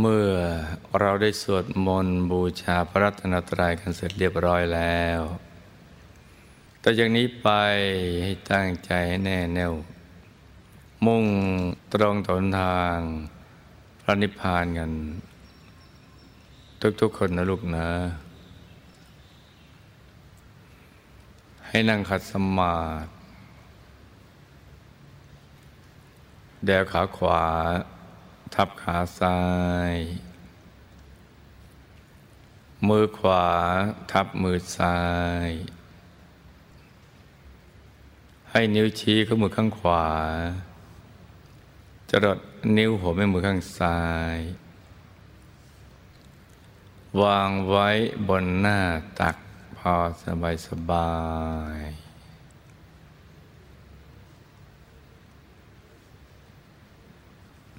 เมื่อเราได้สวดมนต์บูชาพระรัตนตรัยกันเสร็จเรียบร้อยแล้ว แต่อย่างนี้ไปให้ตั้งใจให้แน่แน่ว มุ่งตรงตนทางพระนิพพานกัน ทุกๆคนนะลูกนะ ให้นั่งขัดสมาธิแดวขาขวา ทับขาซ้าย มือขวาทับมือซ้าย ให้นิ้วชี้ข้ามือข้างขวา จรดนิ้วหัวแม่มือข้างซ้าย วางไว้บนหน้าตักพอสบายสบาย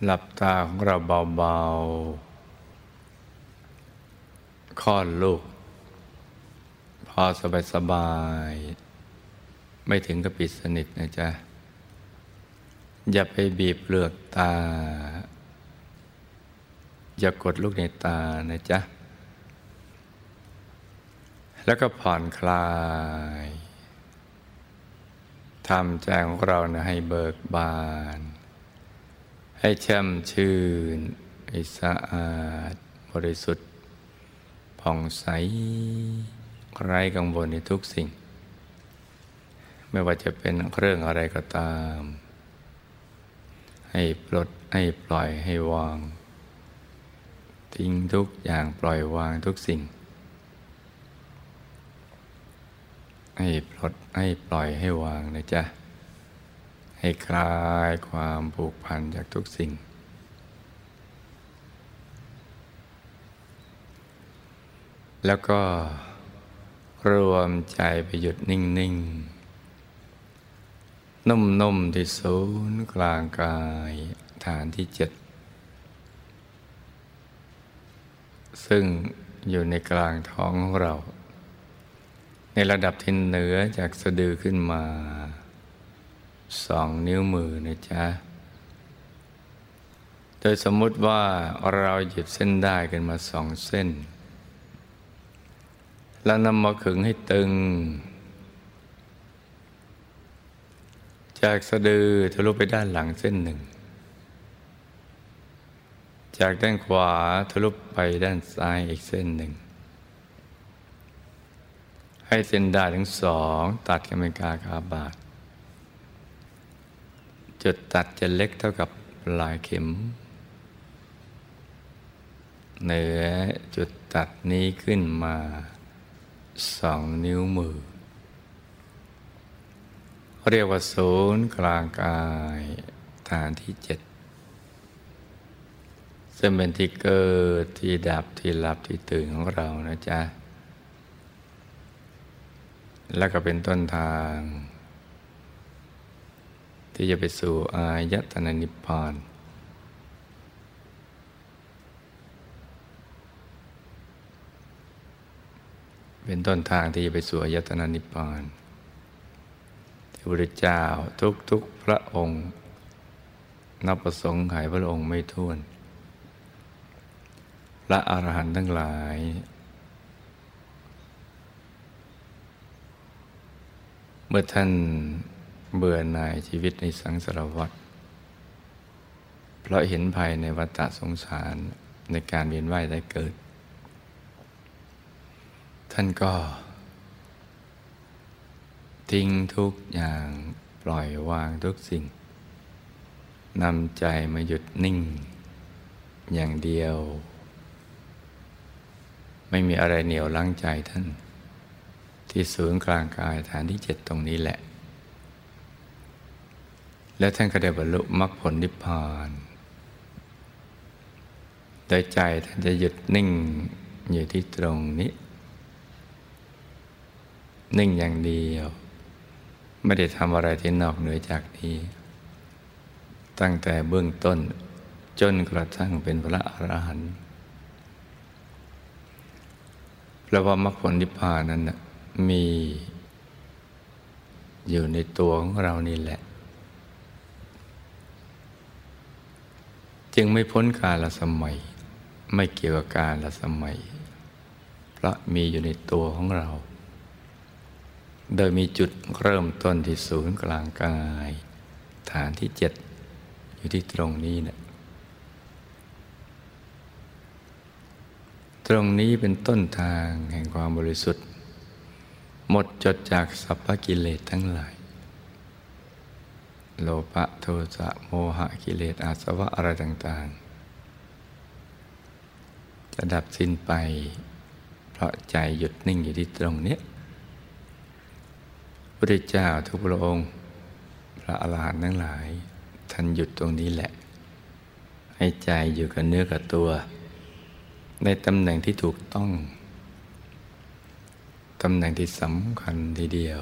หลับตาของเราเบาๆค่อนลูก พอสบายๆไม่ถึงกับปิดสนิทนะจ๊ะ อย่าไปบีบเปลือกตา อย่ากดลูกในตานะจ๊ะ แล้วก็ผ่อนคลายทำใจของเรานะให้เบิกบาน ให้แช่มชื่น ให้สะอาด บริสุทธิ์ผ่องใสไร้กังวลในทุกสิ่ง ไม่ว่าจะเป็นเรื่องอะไรก็ตาม ให้ปลดให้ปล่อยให้วาง ทิ้งทุกอย่างปล่อยวางทุกสิ่ง ให้ปลดให้ปล่อยให้วางนะจ๊ะ ให้คลายความผูกพันจากทุกสิ่ง แล้วก็รวมใจไปหยุดนิ่ง ๆ นุ่ม ๆ ที่ศูนย์กลางกายฐานที่เจ็ด ซึ่งอยู่ในกลางท้องของเรา ในระดับที่เหนือจากสะดือขึ้นมา สองนิ้วมือนะจ๊ะ โดยสมมุติว่าเราหยิบเส้นได้กันมาสองเส้น แล้วนำมาขึงให้ตึง จากสะดือทะลุไปด้านหลังเส้นหนึ่ง จากด้านขวาทะลุไปด้านซ้ายอีกเส้นหนึ่ง ให้เส้นได้ทั้งสอง ตัดกันเป็นกาคาบาท จุดตัดจะเล็กเท่ากับปลายเข็ม เหนือจุดตัดนี้ขึ้นมาสองนิ้วมือ เรียกว่าศูนย์กลางกายฐานที่เจ็ดซึ่งเป็นที่เกิดที่ดับที่หลับที่ตื่นของเรานะจ๊ะ แล้วก็เป็นต้นทาง ที่จะไปสู่อายตนะนิพพานเป็นต้นทางที่จะไปสู่อายตนะนิพพานที่พระเจ้าทุกทุกพระองค์ นับประสงค์ขายพระองค์ไม่ท้วน พระอรหันต์ทั้งหลาย เมื่อท่าน เบื่อหน่ายชีวิตในสังสารวัฏเพราะเห็นภัยในวัฏสงสารในการเวียนว่ายได้เกิด ท่านก็ ทิ้งทุกอย่างปล่อยวางทุกสิ่งนำใจมาหยุดนิ่ง อย่างเดียว ไม่มีอะไรเหนียวลังใจท่าน ที่ศูนย์กลางกายฐานที่เจ็ดตรงนี้แหละ แล้วท่านก็ได้บรรลุมรรคผลนิพพานโดยใจท่านจะหยุดนิ่งอยู่ที่ตรงนี้ นิ่งอย่างเดียว ไม่ได้ทำอะไรที่นอกเหนือจากนี้ ตั้งแต่เบื้องต้นจนกระทั่งเป็นพระอรหันต์เพราะว่ามรรคผลนิพพานนั้นนะมีอยู่ในตัวของเรานี่แหละ จึงไม่พ้นกาลสมัย ไม่เกี่ยวกับกาลสมัย เพราะมีอยู่ในตัวของเรา โดยมีจุดเริ่มต้นที่ศูนย์กลางกาย ฐานที่เจ็ดอยู่ที่ตรงนี้เนะี่ยตรงนี้เป็นต้นทางแห่งความบริสุทธิ์ หมดจดจากสัพพกิเลสทั้งหลาย โลภะโทสะโมหะกิเลสอาสวะอะไรต่างๆ จะดับสิ้นไป เพราะใจหยุดนิ่งอยู่ที่ตรงนี้พระเจ้าทุกพระองค์ พระอรหันต์ทั้งหลาย ท่านหยุดตรงนี้แหละ ให้ใจอยู่กับเนื้อกับตัว ในตำแหน่งที่ถูกต้อง ตำแหน่งที่สำคัญทีเดียว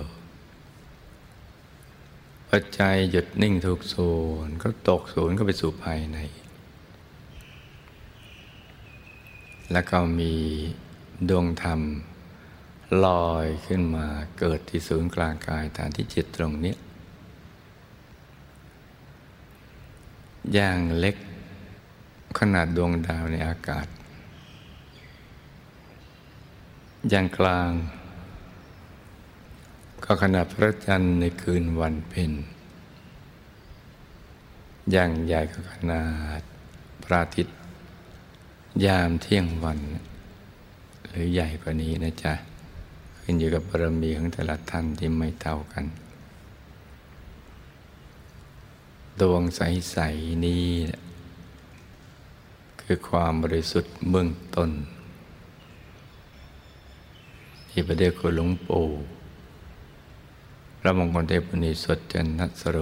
อใจหยุดนิ่งถูกศูนย์ก็ตกศูนย์ก็ไปสู่ภายใน แล้วก็มีดวงธรรมลอยขึ้นมาเกิดที่ศูนย์กลางกายฐานที่จิตตรงนี้อย่างเล็กขนาดดวงดาวในอากาศ อย่างกลาง ก็ขนาดพระจันทร์ในคืนวันเพ็ญอย่างใหญ่ก็ขนาดพระอาทิตย์ยามเที่ยงวัน หรือใหญ่กว่านี้นะจ๊ะ ขึ้นอยู่กับบารมีของแต่ละท่านที่ไม่เท่ากัน ดวงใส ๆ นี้ คือความบริสุทธิ์เบื้องต้น ที่ประเดชคุณหลวงปู่ ระมงคลเทพุณีสดจันนัสโร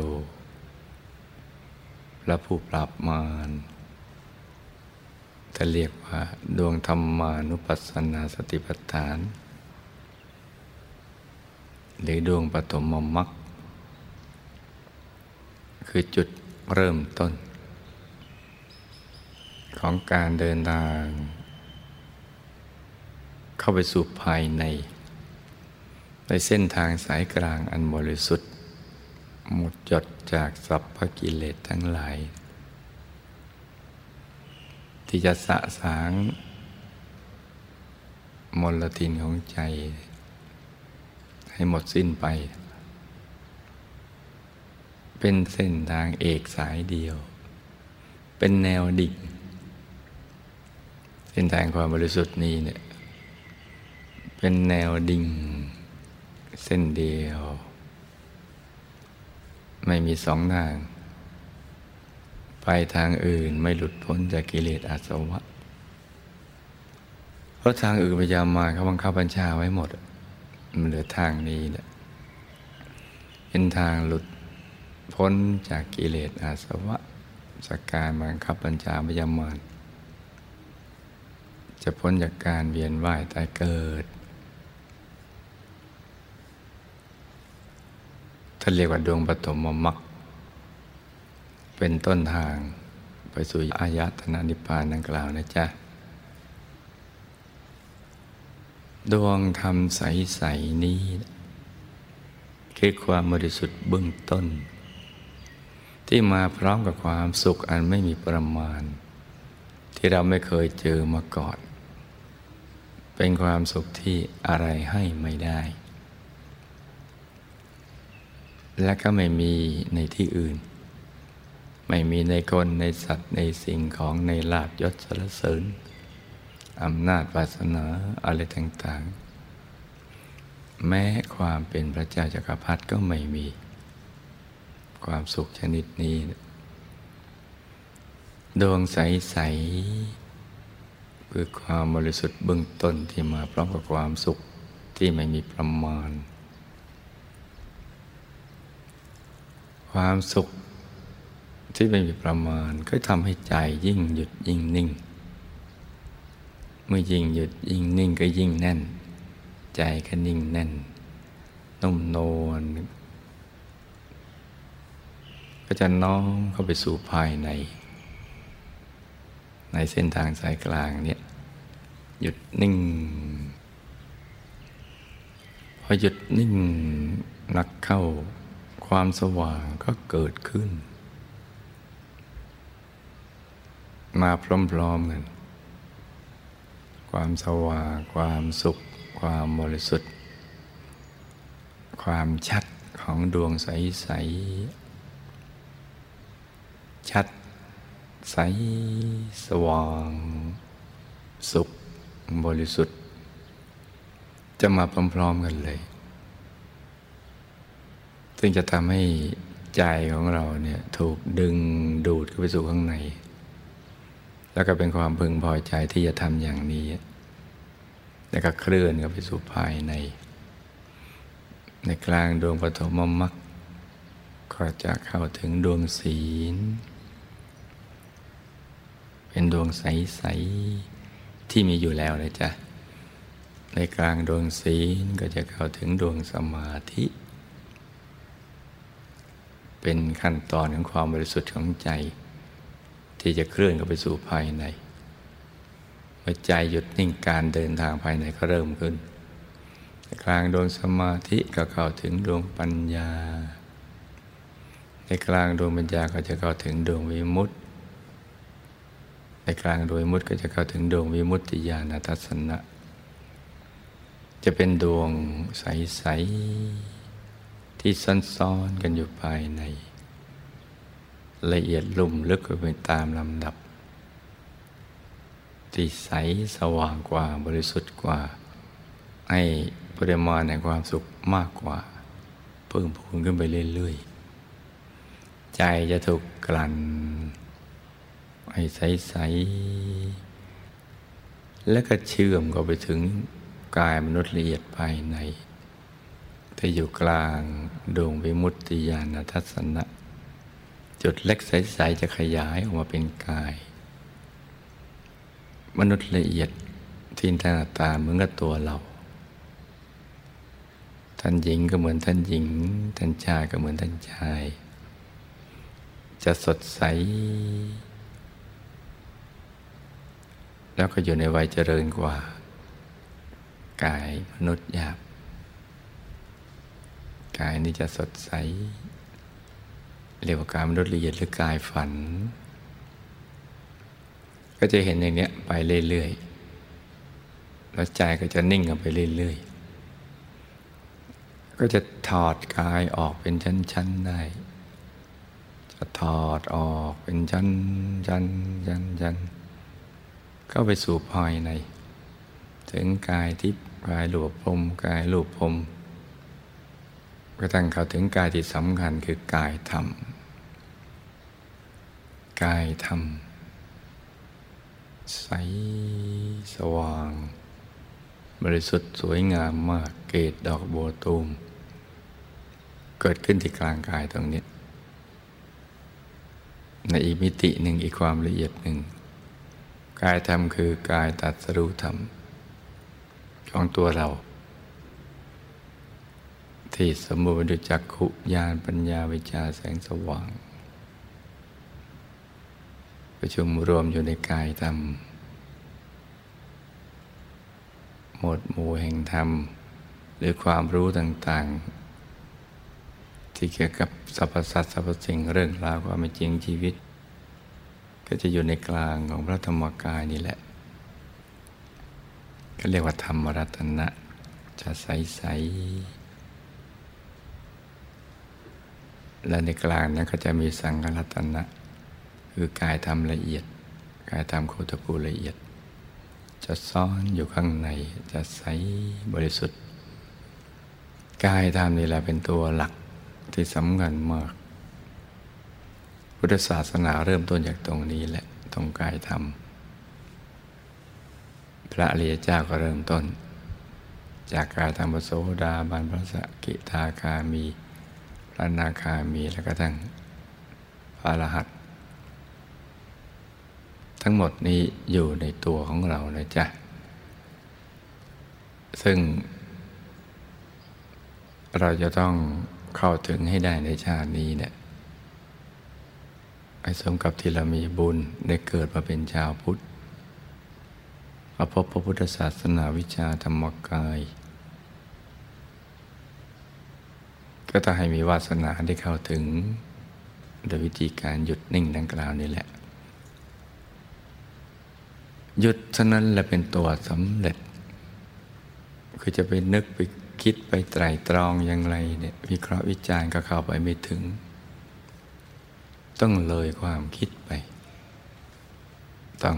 พระผู้ปราบมารจะเรียกว่าดวงธรรมานุปัสสนาสติปัฏฐาน หรือดวงปฐมมรรคคือจุดเริ่มต้น ของการเดินทาง เข้าไปสู่ภายใน ในเส้นทางสายกลางอันบริสุทธิ์ หมดจดจากสัพพกิเลสทั้งหลาย ที่จะสะสางมลทินของใจ ให้หมดสิ้นไป เป็นเส้นทางเอกสายเดียว เป็นแนวดิ่งเส้นทางความบริสุทธิ์นี้เนี่ย เป็นแนวดิ่ง เส้นเดียว ไม่มีสองทาง ไปทางอื่นไม่หลุดพ้นจากกิเลสอาสวะ เพราะทางอื่นพยายามมาเขาบังคับบัญชาไว้หมด มันเหลือทางนี้แหละเป็นทางหลุดพ้นจากกิเลสอาสวะสกการบังคับบัญชาพยายามมาจะพ้นจากการเวียนว่ายตายเกิด ท่านเรียกว่าดวงปฐมมรรคเป็นต้นทางไปสู่อายตนะนิพพานดังกล่าวนะจ๊ะ ดวงธรรมใส ๆ นี้ คือความบริสุทธิ์เบื้องต้น ที่มาพร้อมกับความสุขอันไม่มีประมาณ ที่เราไม่เคยเจอมาก่อน เป็นความสุขที่อะไรให้ไม่ได้ และก็ไม่มีในที่อื่น ไม่มีในคนในสัตว์ในสิ่งของในลาบยศสรเสริญอำนาจวาสนาอะไรต่างๆ แม้ความเป็นพระเจ้าจักรพรรดิก็ไม่มี ความสุขชนิดนี้ ดวงใส ๆ คือความบริสุทธิ์เบื้องต้นที่มาพร้อมกับความสุขที่ไม่มีประมาณ ความสุขที่ไม่มีประมาณก็ทำให้ใจยิ่งหยุดยิ่งนิ่ง เมื่อยิ่งหยุดยิ่งนิ่งก็ยิ่งแน่น ใจก็นิ่งแน่น นุ่มนวลก็จะน้อมเข้าไปสู่ภายใน ในเส้นทางสายกลางเนี่ยหยุดนิ่ง พอหยุดนิ่งนักเข้า ความสว่างก็เกิดขึ้น มาพร้อมๆกัน ความสว่าง ความสุข ความบริสุทธิ์ ความชัดของดวงใส ๆ ชัด ใส สว่าง สุข บริสุทธิ์ จะมาพร้อมๆกันเลย ซึ่งจะทำให้ใจของเราเนี่ยถูกดึงดูดเข้าไปสู่ข้างใน แล้วก็เป็นความพึงพอใจที่จะทำอย่างนี้ แล้วก็เคลื่อนเข้าไปสู่ภายใน ในกลางดวงปฐมมรรคก็จะเข้าถึงดวงศีล เป็นดวงใส ๆ ที่มีอยู่แล้วเลยจ้ะในกลางดวงศีลก็จะเข้าถึงดวงสมาธิ เป็นขั้นตอนของความบริสุทธิ์ของใจ ที่จะเคลื่อนเข้าไปสู่ภายในเมื่อใจหยุดนิ่งการเดินทางภายในก็เริ่มขึ้น กลางดวงสมาธิก็เข้าถึงดวงปัญญา ในกลางดวงปัญญาก็จะเข้าถึงดวงวิมุตติ ในกลางดวงวิมุตติก็จะเข้าถึงดวงวิมุตติญาณทัศนะ จะเป็นดวงใสๆ ที่ซ้อนๆกันอยู่ภายใน ละเอียดลุ่มลึกไปตามลำดับ ที่ใสสว่างกว่าบริสุทธิ์กว่า ให้ปริมาณแห่งความสุขมากกว่า เพิ่มพูนขึ้นไปเรื่อยๆ ใจจะถูกกลั่นให้ใสๆแล้วก็เชื่อมเข้าไปถึงกายมนุษย์ละเอียดภายใน ที่อยู่กลางดวงวิมุตติญาณทัศนะ จุดเล็กใส ๆ จะขยายออกมาเป็นกาย มนุษย์ละเอียดที่หน้าตาเหมือนกับตัวเรา ท่านหญิงก็เหมือนท่านหญิง ท่านชายก็เหมือนท่านชาย จะสดใส แล้วก็อยู่ในวัยเจริญกว่า กายมนุษย์หยาบ กายนี้จะสดใส เรียกว่ากายมนุษย์ละเอียดหรือกายฝัน ก็จะเห็นอย่างนี้ไปเรื่อยๆ แล้วใจก็จะนิ่งกันไปเรื่อยๆ ก็จะถอดกายออกเป็นชั้นๆได้ จะถอดออกเป็นชั้นชั้นชั้นชั้นเข้าไปสู่ภายใน ถึงกายทิพย์กายหลวพรมกายหลูปพรม กระทั่งเข้าถึงกายที่สำคัญคือกายธรรม กายธรรม ใสสว่าง บริสุทธิ์สวยงามมาก เกตดอกบัวตูม เกิดขึ้นที่กลางกายตรงนี้ ในอีกมิติหนึ่งอีกความละเอียดหนึ่ง กายธรรมคือกายตัดสรุธรรม ของตัวเรา ที่สมบูรณ์ด้วยจักขุญาณปัญญาวิชาแสงสว่าง ประชุมรวมอยู่ในกายธรรม หมดหมู่แห่งธรรม หรือความรู้ต่างๆ ที่เกี่ยวกับสรรพสัตว์สรรพสิ่งเรื่องราวความเป็นจริงชีวิต ก็จะอยู่ในกลางของพระธรรมกายนี่แหละ ก็เรียกว่าธรรมรัตนะจะใสๆ และในกลางนั้นก็จะมีสังฆรัตนะ คือกายธรรมละเอียด กายธรรมโคตภูละเอียด จะซ่อนอยู่ข้างในจะใสบริสุทธิ์ กายธรรมนี่แหละเป็นตัวหลักที่สำคัญมาก พุทธศาสนาเริ่มต้นจากตรงนี้แหละตรงกายธรรม พระอริยเจ้าก็เริ่มต้น จากกายธรรมโสดาบันพระสกิทาคามี อนาคามีและก็ทั้งพระรหัสทั้งหมดนี้อยู่ในตัวของเรานะจ๊ะ ซึ่ง เราจะต้องเข้าถึงให้ได้ในชาตินี้เนี่ยไอ้สมกับที่เรามีบุญได้เกิดมาเป็นชาวพุทธมาพบพระพุทธศาสนาวิชาธรรมกาย ก็ต้องให้มีวาสนาได้เข้าถึง โดยวิธีการหยุดนิ่งดังกล่าวนี้แหละ หยุดเท่านั้นแหละเป็นตัวสำเร็จ คือจะไปนึกไปคิดไปไตรตรองอย่างไรเนี่ยวิเคราะห์วิจารณ์ก็เข้าไปไม่ถึง ต้องเลยความคิดไป ต้อง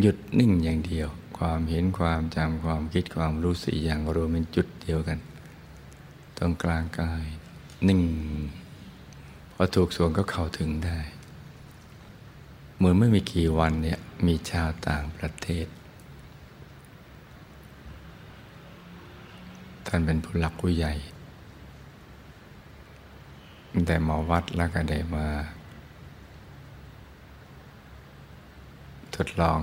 หยุดนิ่งอย่างเดียว ความเห็นความจำความคิดความรู้สึกอย่างรวมเป็นจุดเดียวกัน ตรงกลางกาย นิ่ง พอถูกส่วนก็เข้าถึงได้ เหมือนไม่มีกี่วันเนี่ย มีชาวต่างประเทศ ท่านเป็นผู้หลักผู้ใหญ่ แต่มาวัดแล้วก็ได้มา ทดลอง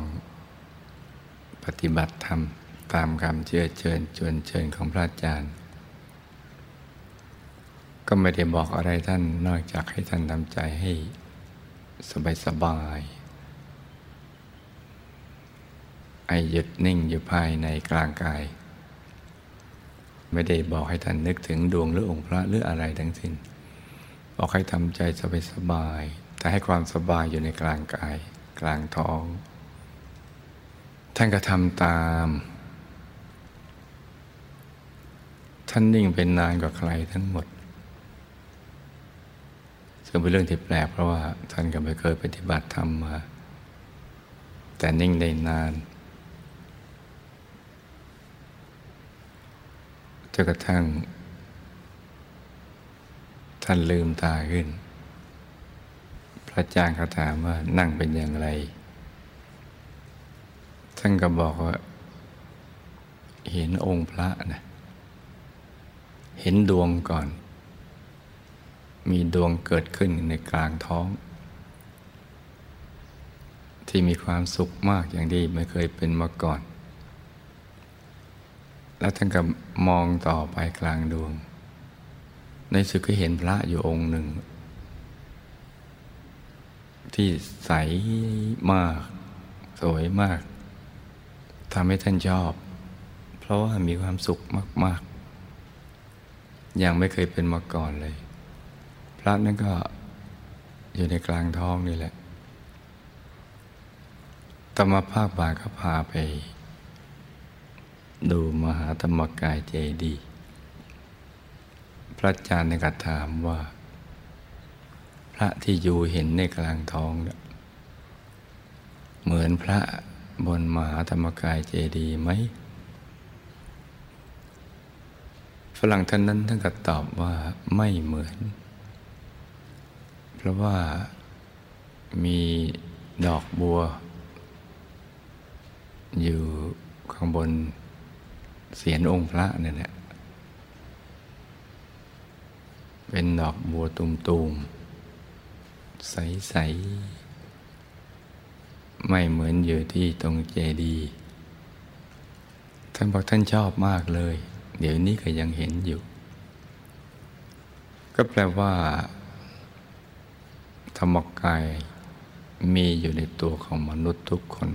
ปฏิบัติธรรมตามคำเชื่อเชิญชวนเชิญของพระอาจารย์ ก็ไม่ได้บอกอะไรท่านนอกจากให้ท่านทำใจให้สบายสบายไอหยุดนิ่งอยู่ภายในกลางกาย ไม่ได้บอกให้ท่านนึกถึงดวงหรือองค์พระหรืออะไรทั้งสิ้น บอกให้ทำใจสบายสบาย แต่ให้ความสบายอยู่ในกลางกาย กลางท้อง ท่านก็ทำตาม ท่านนิ่งเป็นนานกว่าใครทั้งหมด ซึ่งเป็นเรื่องที่แปลก เพราะว่าท่านก็ไม่เคยปฏิบัติธรรมมา แต่นิ่งได้นานจนกระทั่ง ท่านลืมตาขึ้น พระอาจารย์เขาถามว่านั่งเป็นอย่างไร ท่านก็บอกว่า เห็นองค์พระนะเห็นดวงก่อน มีดวงเกิดขึ้นในกลางท้อง ที่มีความสุขมากอย่างที่ไม่เคยเป็นมาก่อน แล้วท่านก็มองต่อไปกลางดวง ในสุดก็เห็นพระอยู่องค์หนึ่ง ที่ใสมาก สวยมากทำให้ท่านชอบ เพราะว่ามีความสุขมาก ๆ ยังไม่เคยเป็นมาก่อนเลย ระนั้นก็อยู่ในกลางท้องนี่แหละตมภาคบาก็พาไป ดูมหาธรรมกายเจดี พระอาจารย์ในกัถามว่า พระที่อยู่เห็นในกลางท้องเนี่ยเหมือนพระบนมหาธรรมกายเจดีไหมฝรั่งท่านนั้นท่านก็ตอบว่าไม่เหมือน เพราะว่ามีดอกบัว อยู่ข้างบนเสียนองค์พระเนี่ยแหละ เป็นดอกบัวตุ่มๆ ใส ๆ ไม่เหมือนอยู่ที่ตรงเจดีย์ท่านบอกท่านชอบมากเลย เดี๋ยวนี้ก็ยังเห็นอยู่ ก็แปลว่า ธรรมกายมีอยู่ในตัวของมนุษย์ทุกคน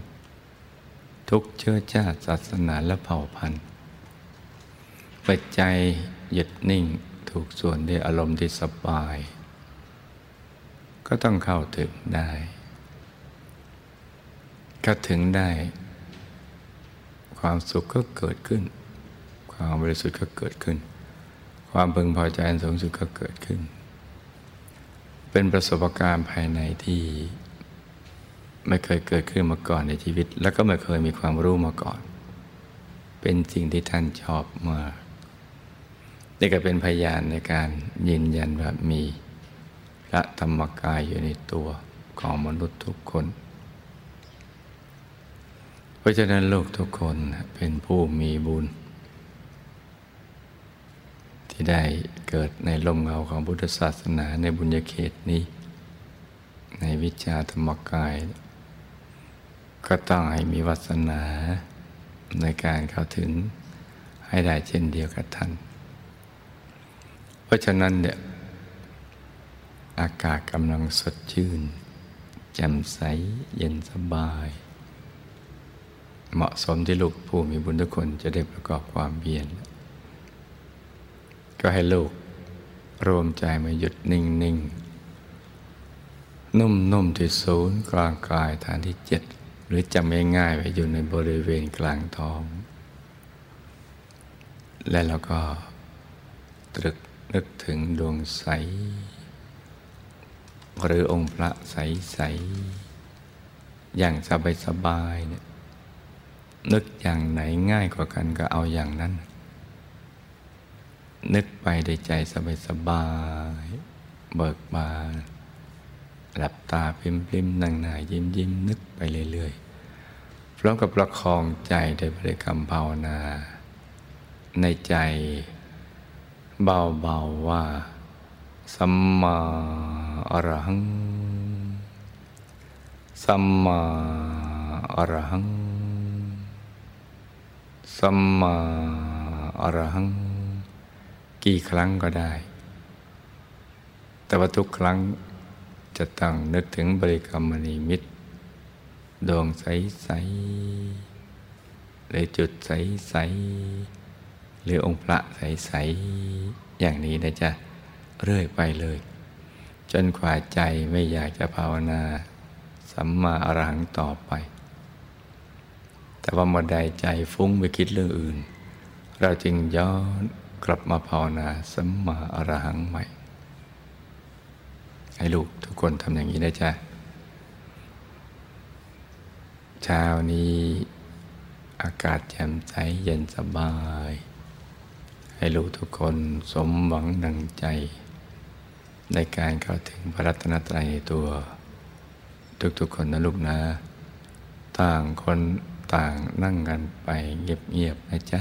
ทุกเชื้อชาติศาสนาและเผ่าพันธุ์ปัจจัยหยุดนิ่งถูกส่วนด้วยอารมณ์ที่สบาย ก็ต้องเข้าถึงได้ก็ถึงได้ ความสุขก็เกิดขึ้น ความบริสุทธิ์ก็เกิดขึ้น ความพึงพอใจอันสูงสุดก็เกิดขึ้น เป็นประสบการณ์ภายในที่ไม่เคยเกิดขึ้นมาก่อนในชีวิต แล้วก็ไม่เคยมีความรู้มาก่อน เป็นสิ่งที่ท่านชอบมากนี่ก็เป็นพยานในการยืนยันว่ามีพระธรรมกายอยู่ในตัวของมนุษย์ทุกคน เพราะฉะนั้นโลกทุกคนเป็นผู้มีบุญ ที่ได้เกิดในลมเงาของพุทธศาสนาในบุญญาเขตนี้ ในวิชาธรรมกาย ก็ต้องให้มีวัสนาในการเข้าถึงให้ได้เช่นเดียวกับท่าน เพราะฉะนั้นเนี่ยอากาศกำลังสดชื่นแจ่มใสเย็นสบาย เหมาะสมที่ลูกผู้มีบุญทุกคนจะได้ประกอบความเพียร ก็ให้ลูกรวมใจมาหยุดนิ่งนิ่งนุ่มนุ่มที่ศูนย์กลางกายฐานที่เจ็ดหรือจำง่ายๆไปอยู่ในบริเวณกลางท้อง และเราก็ตรึกนึกถึงดวงใส หรือองค์พระใสๆอย่างสบายๆเนี่ยนึกอย่างไหนง่ายกว่ากันก็เอาอย่างนั้น นึกไปในใจสบายๆเบิกบานหลับตาพิมพิมนั่งหน้ายิ้มยิ้มนึกไปเรื่อยๆพร้อมกับประคองใจโดยบริกรรมภาวนา ในใจเบาๆว่า สัมมาอรหัง สัมมาอรหัง สัมมาอรหัง กี่ครั้งก็ได้ แต่ว่าทุกครั้งจะต้องนึกถึงบริกรรมนิมิตดวงใสๆหรือจุดใสๆหรือองค์พระใสๆอย่างนี้นะจ๊ะ เรื่อยไปเลย จนกว่าใจไม่อยากจะภาวนา สัมมาอรหังต่อไป แต่ว่าเมื่อใดใจฟุ้งไปคิดเรื่องอื่น เราจึงย้อน กลับมาภาวนาสัมมาอรหังใหม่ ให้ลูกทุกคนทำอย่างนี้นะจ๊ะเช้านี้อากาศแจ่มใสเย็นสบาย ให้ลูกทุกคนสมหวังดังใจ ในการเข้าถึงพระรัตนตรัยในตัว ทุกๆคนนะลูกนะ ต่างคนต่างนั่งกันไปเงียบๆนะจ๊ะ